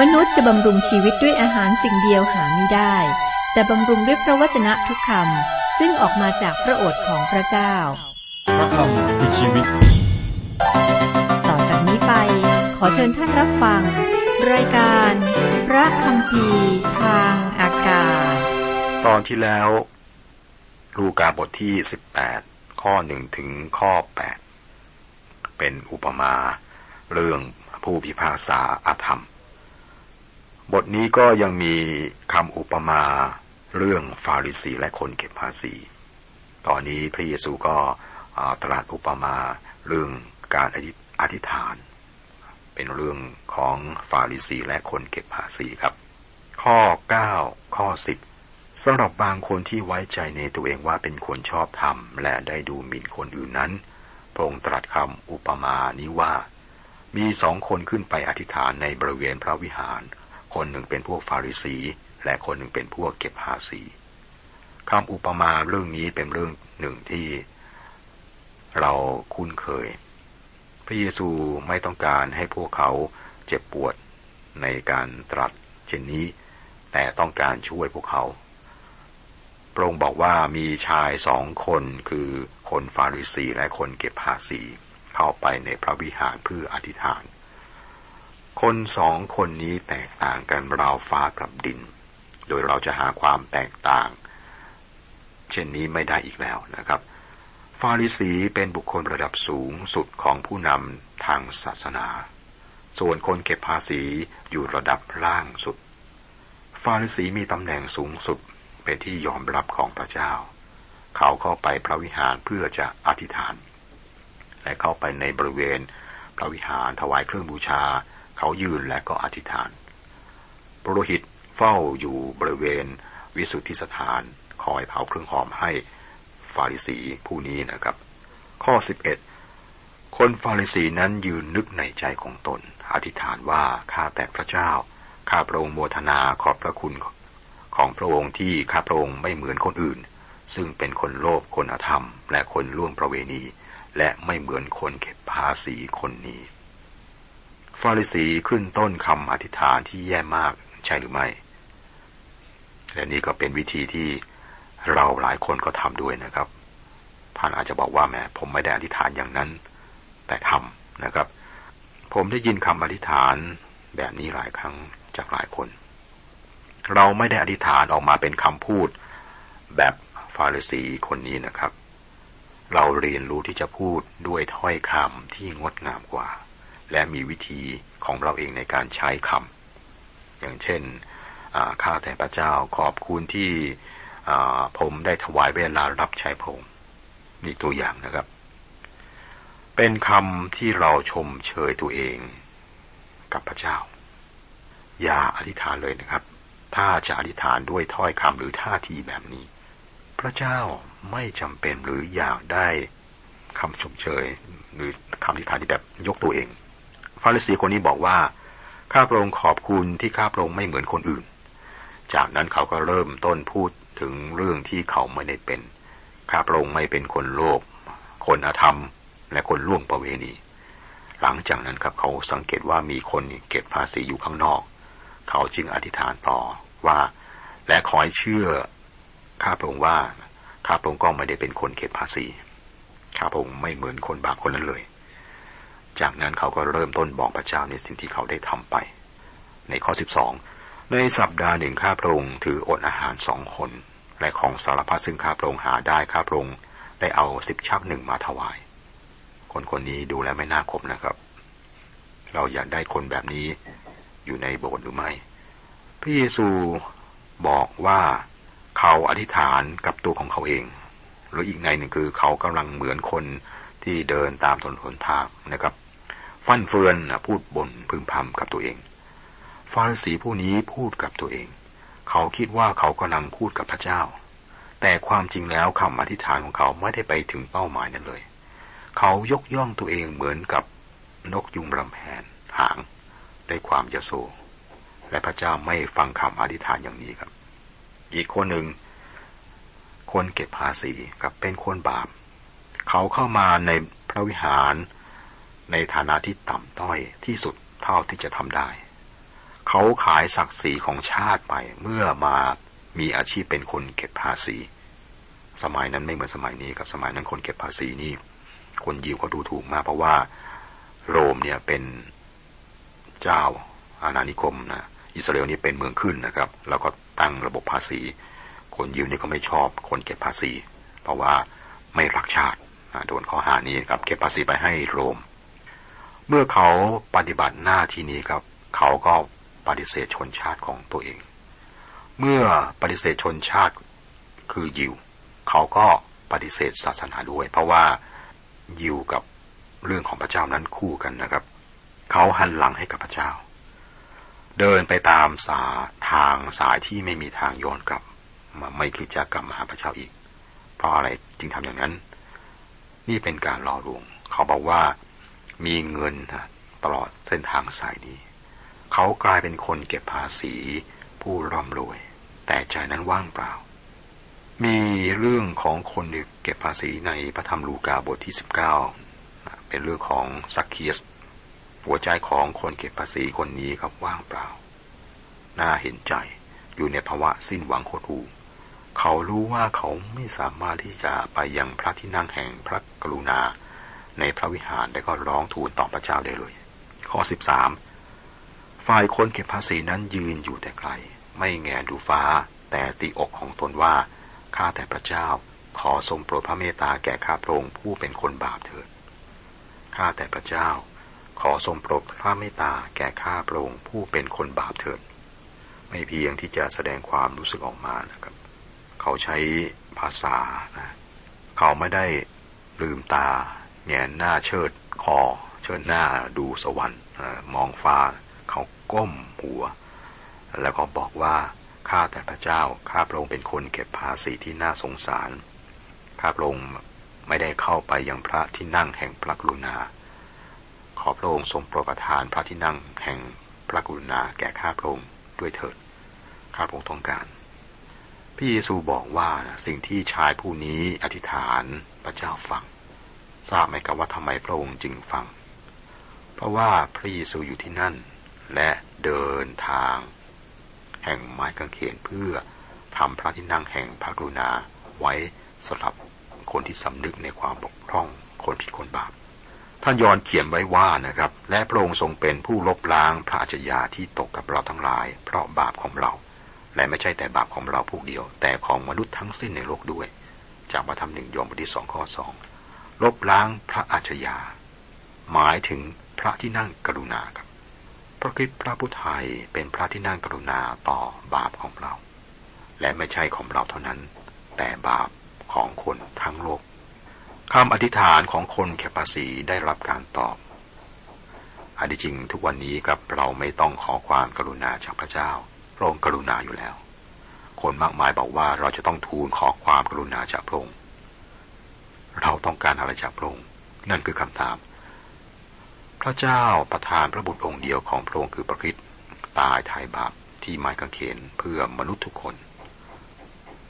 มนุษย์จะบำรุงชีวิตด้วยอาหารสิ่งเดียวหาไม่ได้ แต่บำรุงด้วยพระวจนะทุกคำซึ่งออกมาจากพระโอษฐ์ของพระเจ้า พระคำคือชีวิต ต่อจากนี้ไป ขอเชิญท่านรับฟัง รายการ พระคำพีทางอากาศ ตอนที่แล้ว ลูกาบทที่ 18 ข้อหนึ่งถึงข้อ 8 เป็นอุปมาเรื่องผู้พิพากษาอาธรรม บทนี้ก็ยังมีคำอุปมาเรื่องฟาริสีและคนเก็บภาษี ตอนนี้พระเยซูก็ตรัสอุปมาเรื่องการอธิษฐาน เป็นเรื่องของฟาริสีและคนเก็บภาษีครับ ข้อ 9 ข้อ 10สำหรับบางคนที่ไว้ใจในตัวเองว่าเป็นคนชอบธรรม และได้ดูหมิ่นคนอื่นนั้น พระองค์ตรัสคำอุปมานี้ว่า มีสองคนขึ้นไปอธิษฐานในบริเวณพระวิหาร คนหนึ่งเป็นพวกฟาริสี และคนหนึ่งเป็นพวกเก็บภาษีคำอุปมาเรื่องนี้เป็นเรื่องหนึ่งที่เราคุ้นเคย พระเยซูไม่ต้องการให้พวกเขาเจ็บปวดในการตรัสเช่นนี้ แต่ต้องการช่วยพวกเขาพระองค์บอกว่ามีชายสองคนคือคนฟาริสีและคนเก็บภาษี เข้าไปในพระวิหารเพื่ออธิษฐาน คนสองคนนี้แตกต่างกันราวฟ้ากับดิน โดยเราจะหาความแตกต่าง เช่นนี้ไม่ได้อีกแล้วนะครับ ฟาริสีเป็นบุคคลระดับสูงสุดของผู้นำทางศาสนา ส่วนคนเก็บภาษีอยู่ระดับล่างสุด ฟาริสีมีตำแหน่งสูงสุดเป็นที่ยอมรับของพระเจ้า เขาเข้าไปพระวิหารเพื่อจะอธิษฐาน และเข้าไปในบริเวณพระวิหารถวายเครื่องบูชา เขายืนและก็อธิษฐานปุโรหิตเฝ้าอยู่บริเวณวิสุทธิสถาน คอยเผาเครื่องหอมให้ฟาริสีผู้นี้นะครับ ข้อ 11 คนฟาริสีนั้นยืนนึกในใจของตน อธิษฐานว่าข้าแต่พระเจ้า ข้าพระองค์โมทนาขอบพระคุณของพระองค์ที่ข้าพระองค์ไม่เหมือนคนอื่น ซึ่งเป็นคนโลภคนอธรรม และคนล่วงประเวณี และไม่เหมือนคนเก็บภาษีคนนี้ ฟาริสีขึ้นต้นคำอธิษฐานที่แย่มากใช่หรือไม่ และนี่ก็เป็นวิธีที่เราหลายคนก็ทำด้วยนะครับท่านอาจจะบอกว่าแม่ผมไม่ได้อธิษฐานอย่างนั้น แต่ทำนะครับ ผมได้ยินคำอธิษฐานแบบนี้หลายครั้งจากหลายคน เราไม่ได้อธิษฐานออกมาเป็นคำพูดแบบฟาริสีคนนี้นะครับ เราเรียนรู้ที่จะพูดด้วยถ้อยคำที่งดงามกว่า และมีวิธีของเราเองในการใช้คำอย่างเช่นข้าแต่พระเจ้าขอบคุณที่ผมได้ถวายเวลารับใช้พระองค์นี่ตัวอย่างนะครับ เป็นคำที่เราชมเชยตัวเองกับพระเจ้า อย่าอธิษฐานเลยนะครับ ถ้าจะอธิษฐานด้วยถ้อยคำหรือท่าทีแบบนี้ พระเจ้าไม่จำเป็นหรืออยากได้คำชมเชย หรือคำอธิษฐานที่แบบยกตัวเอง ฟาริสีคนนี้บอกว่าข้าพระองค์ขอบคุณที่ข้าพระองค์ไม่เหมือนคนอื่น จากนั้นเขาก็เริ่มต้นพูดถึงเรื่องที่เขาไม่ได้เป็น ข้าพระองค์ไม่เป็นคนโลภ คนอธรรม และคนล่วงประเวณี หลังจากนั้นครับเขาสังเกตว่ามีคนเก็บภาษีอยู่ข้างนอก เขาจึงอธิษฐานต่อว่า และขอให้เชื่อ ข้าพระองค์ว่า ข้าพระองค์ก็ไม่ได้เป็นคนเก็บภาษี ข้าพระองค์ไม่เหมือนคนบาปคนนั้นเลย จากนั้นเขาก็เริ่มต้นบอกพระเจ้าในสิ่งที่เขาได้ทำไป ในข้อสิบสองในสัปดาห์หนึ่งข้าพระองค์ถืออดอาหารสองคน และของสารพัดซึ่งข้าพระองค์หาได้ข้าพระองค์ได้เอาสิบชักหนึ่งมาถวาย คนคนนี้ดูแลไม่น่าคบนะครับ เราอยากได้คนแบบนี้อยู่ในโบสถ์หรือไม่พระเยซูบอกว่าเขาอธิษฐานกับตัวของเขาเอง หรืออีกในหนึ่งคือเขากำลังเหมือนคนที่เดินตามถนนหนทางนะครับ ฟันเฟือนพูดบนพึมพำกับตัวเอง ฟาริสีผู้นี้พูดกับตัวเอง เขาคิดว่าเขากำลังพูดกับพระเจ้า แต่ความจริงแล้วคำอธิษฐานของเขาไม่ได้ไปถึงเป้าหมายนั้นเลย เขายกย่องตัวเองเหมือนกับนกยุงรำแพนหางด้วยความยโสและพระเจ้าไม่ฟังคำอธิษฐานอย่างนี้ครับ อีกคนหนึ่ง คนเก็บภาษีกับเป็นคนบาป เขาเข้ามาในพระวิหาร ในฐานะที่ต่ำต้อยที่สุดเท่าที่จะทำได้ เขาขายศักดิ์ศรีของชาติไปเมื่อมามีอาชีพเป็นคนเก็บภาษี สมัยนั้นไม่เหมือนสมัยนี้ครับสมัยนั้นคนเก็บภาษีนี่ คนยิวเขาดูถูกมากเพราะว่าโรมเนี่ยเป็นเจ้าอาณานิคมนะอิสราเอลนี่เป็นเมืองขึ้นนะครับ แล้วก็ตั้งระบบภาษี คนยิวนี่ก็ไม่ชอบคนเก็บภาษี เพราะว่าไม่รักชาติโดนข้อหานี้ครับเก็บภาษีไปให้โรม เมื่อเขาปฏิบัติหน้าที่นี้ครับ เขาก็ปฏิเสธชนชาติของตัวเอง เมื่อปฏิเสธชนชาติคือยิว เขาก็ปฏิเสธศาสนาด้วย เพราะว่ายิวกับเรื่องของพระเจ้านั้นคู่กันนะครับ เขาหันหลังให้กับพระเจ้า เดินไปตามสาทางสายที่ไม่มีทางย้อนกลับมาไม่คิดจะกลับมาหาพระเจ้าอีก เพราะอะไรจึงทำอย่างนั้น นี่เป็นการล่อลวง เขาบอกว่า มีเงินตลอดเส้นทางสายนี้ เขากลายเป็นคนเก็บภาษีผู้ร่ำรวย แต่ใจนั้นว่างเปล่า มีเรื่องของคนเก็บภาษีในพระธรรมลูกาบทที่สิบเก้าเป็นเรื่องของสักเคียสหัวใจของคนเก็บภาษีคนนี้ครับว่างเปล่า น่าเห็นใจอยู่ในภาวะสิ้นหวังโคตรูเขารู้ว่าเขาไม่สามารถที่จะไปยังพระที่นั่งแห่งพระกรุณา ในพระวิหารและก็ร้องทูลต่อพระเจ้าได้เลย ข้อสิบสามฝ่ายคนเก็บภาษีนั้นยืนอยู่แต่ไกล ไม่แงดูฟ้า แต่ตีอกของตนว่า ข้าแต่พระเจ้า ขอทรงโปรดพระเมตตาแก่ข้าพระองค์ผู้เป็นคนบาปเถิด ข้าแต่พระเจ้า ขอทรงโปรดพระเมตตาแก่ข้าพระองค์ผู้เป็นคนบาปเถิด ไม่เพียงที่จะแสดงความรู้สึกออกมานะครับ เขาใช้ภาษานะ เขาไม่ได้ลืมตา แงนหน้าเชิดคอ เชิดหน้าดูสวรรค์มองฟ้าเขาก้มหัว แล้วก็บอกว่าข้าแต่พระเจ้าข้าพระองค์เป็นคนเก็บภาษีที่น่าสงสารข้าพระองค์ไม่ได้เข้าไปยังพระที่นั่งแห่งพระกรุณา ขอพระองค์ทรงโปรดประทานพระที่นั่งแห่งพระกรุณาแก่ข้าพระองค์ด้วยเถิดข้าพระองค์ต้องการพี่เยซูบอกว่าสิ่งที่ชายผู้นี้อธิษฐานพระเจ้าฟัง ทราบไหมครับว่าทำไมพระองค์จึงฟัง เพราะว่าพระเยซูอยู่ที่นั่น และเดินทาง แห่งไม้กางเขนเพื่อทำพระที่นั่งแห่งพระกรุณาไว้สำหรับคนที่สำนึกในความบกพร่องคนผิดคนบาปท่านยอนเขียนไว้ว่านะครับ และพระองค์ทรงเป็นผู้ลบล้างพระอาชญาที่ตกกับเราทั้งหลาย เพราะบาปของเรา และไม่ใช่แต่บาปของเราผู้เดียว แต่ของมนุษย์ทั้งสิ้นในโลกด้วย จากมาทำหนึ่งยอมบทที่สองข้อสอง ลบล้างพระอาชญาหมายถึงพระที่นั่งกรุณาครับ พระคริสต์พระพุทธไทยเป็นพระที่นั่งกรุณาต่อบาปของเรา และไม่ใช่ของเราเท่านั้น แต่บาปของคนทั้งโลกคำอธิษฐานของคนแคปาสีได้รับการตอบอันที่จริงทุกวันนี้กับเราไม่ต้องขอความกรุณาจากพระเจ้าพระองค์กรุณาอยู่แล้ว คนมากมายบอกว่าเราจะต้องทูลขอความกรุณาจากพระองค์ เราต้องการอะไรจากพระองค์นั่นคือคำถาม พระเจ้าประทานพระบุตรองค์เดียวของพระองค์คือพระคริสต์ตายไถ่บาปที่ไม้กางเขนเพื่อมนุษย์ทุกคน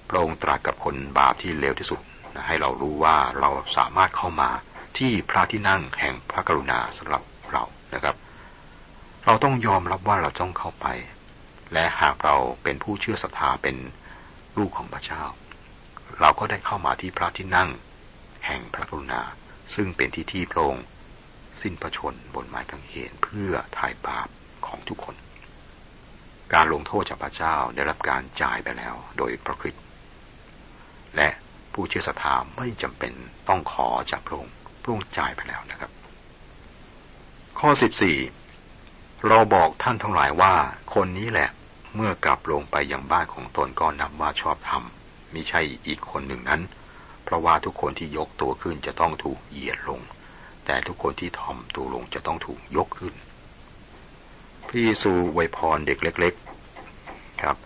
พระองค์ตรัสกับคนบาปที่เลวที่สุดให้เรารู้ว่าเราสามารถเข้ามาที่พระที่นั่งแห่งพระกรุณาสำหรับเรานะครับ เราต้องยอมรับว่าเราต้องเข้าไป และหากเราเป็นผู้เชื่อศรัทธาเป็นลูกของพระเจ้า เราก็ได้เข้ามาที่พระที่นั่ง แห่งพระกรุณา ซึ่งเป็นที่ที่พระองค์สิ้นประชนบนไม้กางเขนเพื่อถ่ายบาปของทุกคน การลงโทษจากพระเจ้าได้รับการจ่ายไปแล้วโดยพระคริสต์และผู้เชื่อศรัทธาไม่จำเป็นต้องขอจากพระองค์พระองค์จ่ายไปแล้วนะครับ ข้อสิบสี่เราบอกท่านทั้งหลายว่าคนนี้แหละเมื่อกลับลงไปยังบ้านของตนก็นับว่าชอบธรรมมิใช่อีกคนหนึ่งนั้น เพราะว่าทุกคนที่ยกตัวขึ้นจะต้องถูกเหยียดลง แต่ทุกคนที่ถ่อมตัวลงจะต้องถูกยกขึ้น พี่สูไวยพรเด็กเล็ก ๆ ครับ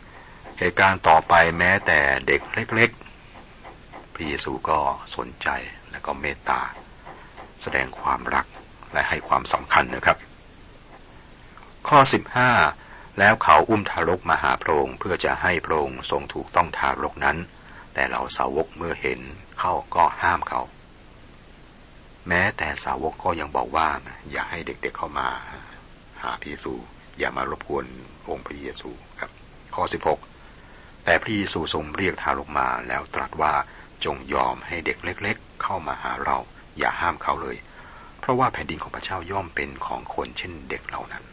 เหตุการณ์ต่อไปแม้แต่เด็กเล็กระเยซูก็สนใจและก็เมตตา แสดงความรักและให้ความสำคัญนะครับ ข้อสิบห้าแล้วเขาอุ้มทารกมาหาพระองค์เพื่อจะให้พระองค์ทรงถูกต้องทารกนั้น แต่เหล่าสาวกเมื่อเห็นเขาก็ห้ามเขา แม้แต่สาวกก็ยังบอกว่า อย่าให้เด็กๆเเข้ามา หาพระเยซู อย่ามารบกวนองค์พระเยซูครับ ข้อ16แต่พระเยซูทรงเรียกทารกมาแล้วตรัสว่าจงยอมให้เด็กเล็ก ๆ เข้ามาหาเรา อย่าห้ามเขาเลย เพราะว่าแผ่นดินของพระเจ้าย่อมเป็นของคนเช่นเด็กเหล่านั้น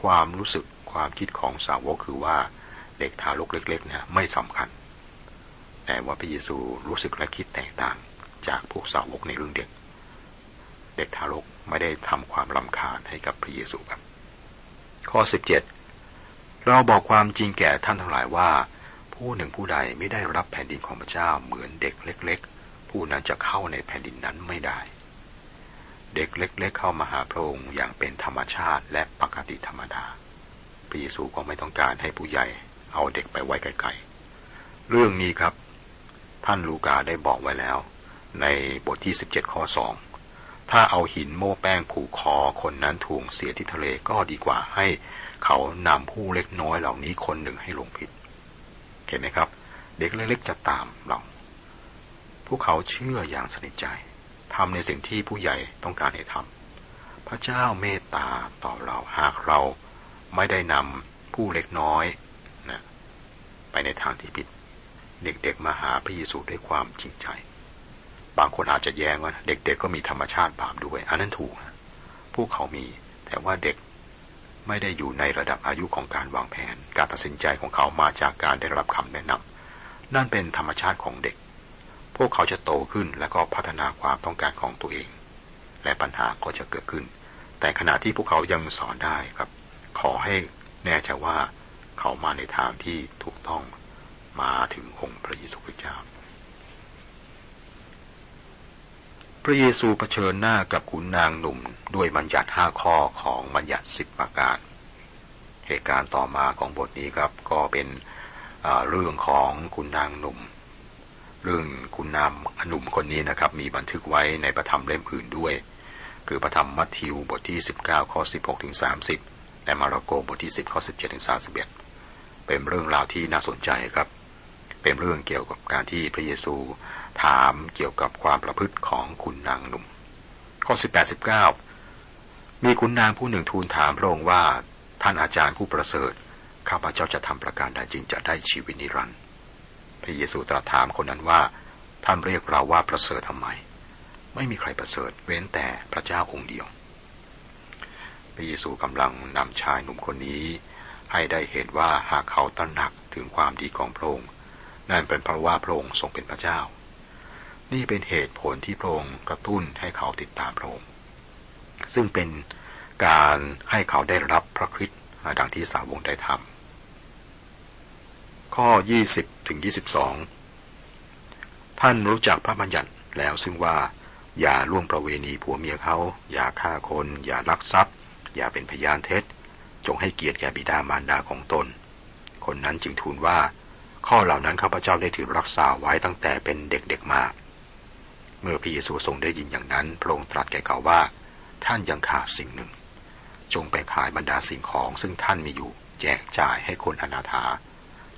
ความรู้สึกความคิดของสาวกคือว่าเด็กทารกเล็กๆนะไม่สำคัญ แต่ว่าพระเยซูรู้สึกและคิดแตกต่างจากพวกสาวกในเรื่องเด็ก เด็กทารกไม่ได้ทำความลำคาญให้กับพระเยซูครับ ข้อ 17 เราบอกความจริงแก่ท่านทั้งหลายว่า ผู้หนึ่งผู้ใดไม่ได้รับแผ่นดินของพระเจ้าเหมือนเด็กเล็ก ๆ ผู้นั้นจะเข้าในแผ่นดินนั้นไม่ได้ เด็กเล็ก ๆ เข้ามาหาพระองค์อย่างเป็นธรรมชาติและปกติธรรมดา พระเยซูก็ไม่ต้องการให้ผู้ใหญ่เอาเด็กไปไว้ไกลๆเรื่องนี้ครับ ท่านลูกาได้บอกไว้แล้ว ในบทที่ 17 ข้อ 2 ถ้าเอาหินโม้แป้งผูกคอคนนั้นถ่วงเสียที่ทะเลก็ดีกว่าให้เขานำผู้เล็กน้อยเหล่านี้คนหนึ่งให้ลงผิด เห็นไหมครับ เด็กเล็กๆจะตามเรา พวกเขาเชื่ออย่างสนิทใจทำในสิ่งที่ผู้ใหญ่ต้องการให้ทำพระเจ้าเมตตาต่อเราหากเราไม่ได้นำผู้เล็กน้อยนะไปในทางที่ผิด เด็กๆมาหาพระเยซูด้วยความจริงใจ บางคนอาจจะแย้งว่าเด็กๆก็มีธรรมชาติบาปด้วย อันนั้นถูกนะพวกเขามี แต่ว่าเด็กไม่ได้อยู่ในระดับอายุของการวางแผน การตัดสินใจของเขามาจากการได้รับคำแนะนำนั่นเป็นธรรมชาติของเด็ก พวกเขาจะโตขึ้นและก็พัฒนาความต้องการของตัวเอง และปัญหาก็จะเกิดขึ้น แต่ขณะที่พวกเขายังสอนได้ครับ ขอให้แน่ใจว่าเขามาในทางที่ถูกต้อง มาถึงองค์พระเยซูคริสต์เจ้า พระเยซูเผชิญหน้ากับขุนนางหนุ่มด้วยบัญญัติห้าข้อของบัญญัติสิบประการ เหตุการณ์ต่อมาของบทนี้ครับก็เป็นเรื่องของขุนนางหนุ่ม เรื่องขุนนางหนุ่มคนนี้นะครับ มีบันทึกไว้ในประธรรมเล่มอื่นด้วย คือประธรรมมัทธิวบทที่ 19ข้อ16ถึง30และมาระโกบทที่ 10ข้อ17ถึง31เป็นเรื่องราวที่น่าสนใจครับ เป็นเรื่องเกี่ยวกับการที่พระเยซูถามเกี่ยวกับความประพฤติของคุณนางหนุ่ม ข้อ 18 19 มีคุณนางผู้หนึ่งทูลถามพระองค์ว่าท่านอาจารย์ผู้ประเสริฐข้าพเจ้าจะทำประการใดจึงจะได้ชีวิตนิรันดร์พระเยซูตรัสถามคนนั้นว่าท่านเรียกเราว่าประเสริฐทำไม ไม่มีใครประเสริฐเว้นแต่พระเจ้าองค์เดียว พระเยซูกำลังนำชายหนุ่มคนนี้ ให้ได้เห็นว่าหากเขาตระหนักถึงความดีของพระองค์ นั่นเป็นเพราะว่าพระองค์ทรงเป็นพระเจ้า นี่เป็นเหตุผลที่พระองค์กระตุ้นให้เขาติดตามพระองค์ ซึ่งเป็นการให้เขาได้รับพระคริสต์ดังที่สาวงได้ทำข้อ 20ถึง22 ท่านรู้จักพระบัญญัติแล้วซึ่งว่าอย่าล่วงประเวณีผัวเมียเขา อย่าฆ่าคน อย่าลักทรัพย์ อย่าเป็นพยานเท็จ จงให้เกียรติแก่บิดามารดาของตน คนนั้นจึงทูลว่า ข้อเหล่านั้นข้าพเจ้าได้ถือรักษาไว้ตั้งแต่เป็นเด็กๆมา เมื่อพระเยซูทรงได้ยินอย่างนั้น พระองค์ตรัสแก่เขาว่า ท่านยังขาดสิ่งหนึ่ง จงไปขายบรรดาสิ่งของซึ่งท่านมีอยู่แจกจ่ายให้คนอนาถา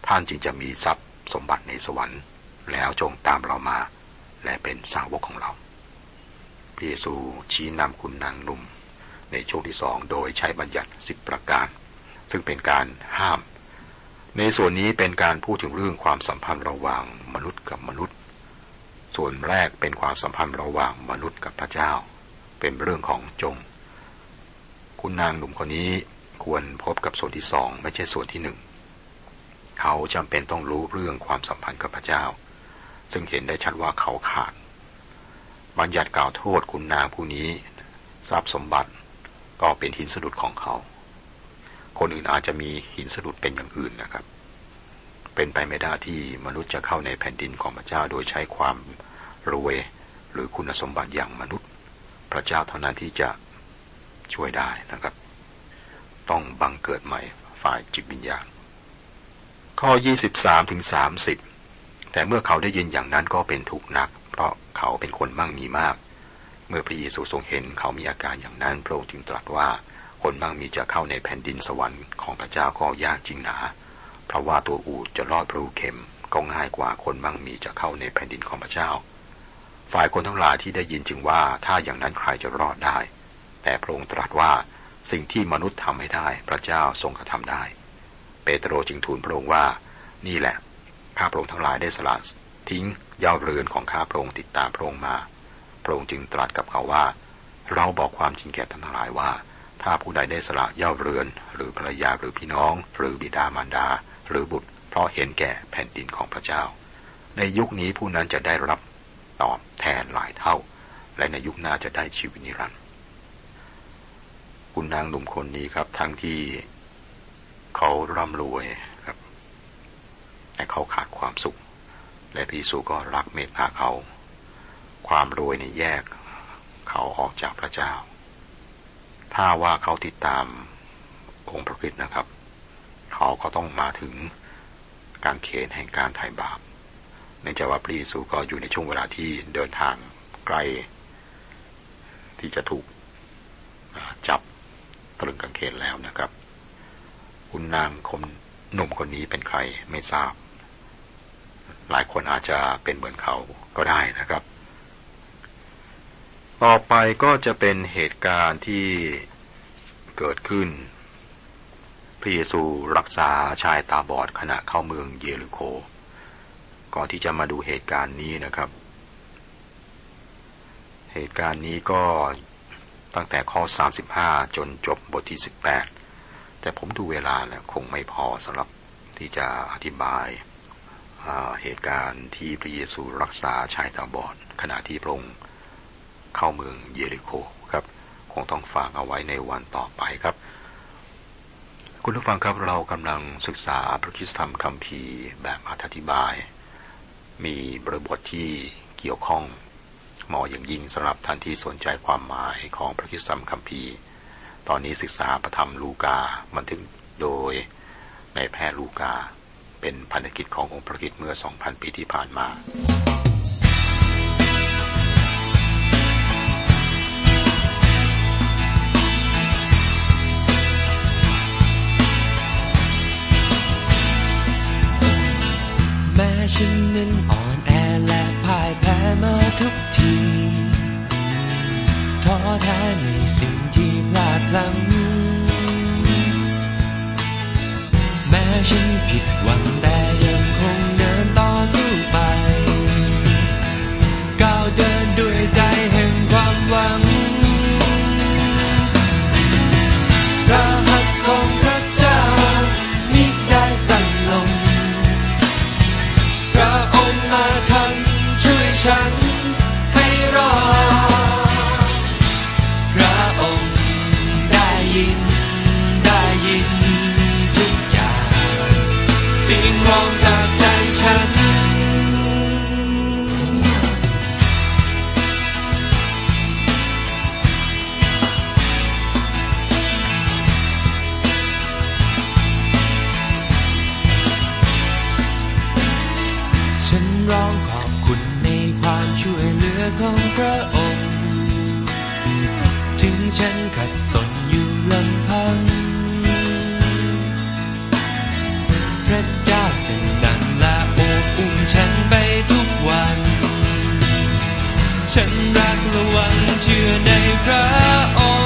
ท่านจึงจะมีทรัพย์สมบัติในสวรรค์ แล้วจงตามเรามา และเป็นสาวกของเราพระเยซูชี้นำคุณนางหนุ่ม ในช่วงที่สองโดยใช้บัญญัติสิบประการ ซึ่งเป็นการห้าม ในส่วนนี้เป็นการพูดถึงเรื่องความสัมพันธ์ระหว่างมนุษย์กับมนุษย์ ส่วนแรกเป็นความสัมพันธ์ระหว่างมนุษย์กับพระเจ้า เป็นเรื่องของจง คุณนางหนุ่มคนนี้ควรพบกับส่วนที่สองไม่ใช่ส่วนที่หนึ่ง เขาจำเป็นต้องรู้เรื่องความสัมพันธ์กับพระเจ้า ซึ่งเห็นได้ชัดว่าเขาขาด บัญญัติกล่าวโทษคุณนางผู้นี้ ทรัพย์สมบัติก็เป็นหินสะดุดของเขา คนอื่นอาจจะมีหินสะดุดเป็นอย่างอื่นนะครับ เป็นไปไม่ได้ที่มนุษย์จะเข้าในแผ่นดินของพระเจ้าโดยใช้ความรวยหรือคุณสมบัติอย่างมนุษย์ พระเจ้าเท่านั้นที่จะช่วยได้นะครับ ต้องบังเกิดใหม่ฝ่ายจิตวิญญาณ ข้อ 23ถึง30 แต่เมื่อเขาได้ยินอย่างนั้นก็เป็นทุกข์นัก เพราะเขาเป็นคนมั่งมีมาก เมื่อพระเยซูทรงเห็นเขามีอาการอย่างนั้นพระองค์จึงตรัสว่า คนบางมีจะเข้าในแผ่นดินสวรรค์ของพระเจ้าก็ยากจริงหนา เพราะว่าตัวอูดจะรอดรูเข็มก็ง่ายกว่าคนบางมีจะเข้าในแผ่นดินของพระเจ้า ฝ่ายคนทั้งหลายที่ได้ยินจึงว่าถ้าอย่างนั้นใครจะรอดได้ แต่พระองค์ตรัสว่าสิ่งที่มนุษย์ทำไม่ได้พระเจ้าทรงกระทำได้ เปโตรจึงทูลพระองค์ว่า นี่แหละข้าพระองค์ทั้งหลายได้สละทิ้งยาเรือนของข้าพระองค์ติดตามพระองค์มา พระองค์จึงตรัสกับเขาว่า เราบอกความจริงแก่ท่านทั้งหลายว่า ถ้าผู้ใดได้สละยาเรือน หรือภรรยาหรือพี่น้อง หรือบิดามารดา หรือบุตร เพราะเห็นแก่แผ่นดินของพระเจ้า ในยุคนี้ผู้นั้นจะได้รับตอบแทนหลายเท่า และในยุคหน้าจะได้ชีวิตนิรันดร์คุณนางหนุ่มคนนี้ครับ ทั้งที่เขาร่ำรวยครับแต่เขาขาดความสุข และพีสุก็รักเมตตาเขา ความรวยในแยกเขาออกจากพระเจ้า ถ้าว่าเขาติดตามองค์พระคิดนะครับ เขาก็ต้องมาถึงการเขนแห่งการไถ่บาปเนื่องจากว่าพระเยซูก็อยู่ในช่วงเวลาที่เดินทางไกล ที่จะถูกจับตรึงกางเขนแล้วนะครับ คุณนางคนหนุ่มคนนี้เป็นใครไม่ทราบ หลายคนอาจจะเป็นเหมือนเขาก็ได้นะครับ ต่อไปก็จะเป็นเหตุการณ์ที่เกิดขึ้น พระเยซูรักษาชายตาบอดขณะเข้าเมืองเยรูโค ก่อนที่จะมาดูเหตุการณ์นี้นะครับ เหตุการณ์นี้ก็ตั้งแต่ข้อ 35 จนจบบทที่ 18 แต่ผมดูเวลาแล้วคงไม่พอสำหรับที่จะอธิบายเหตุการณ์ที่พระเยซูรักษาชายตาบอดขณะที่พระองค์ เข้าเมืองเยริโคครับ คงต้องฝากเอาไว้ในวันต่อไปครับ คุณผู้ฟังครับเรากำลังศึกษาพระคิสธรรมคัมภีแบบอธิบาย มีบริบทที่เกี่ยวข้องเหมาะอย่างยิ่งสำหรับท่านที่สนใจความหมายของพระคิสตัมคัมภีตอนนี้ศึกษาพระธรรมลูกาบันทึกโดยในแพทย์ลูกาเป็นพันธกิจขององค์พระคิดเมื่อ 2,000 ปีที่ผ่านมา ฉันนั้นอ่อนแอและพ่ายแพ้มาทุกทีท้อแท้ในสิ่งที่พลาดพลั้งแม้ฉันผิดหวังแต่ยัง ฉันรักและหวังเชื่อในพระองค์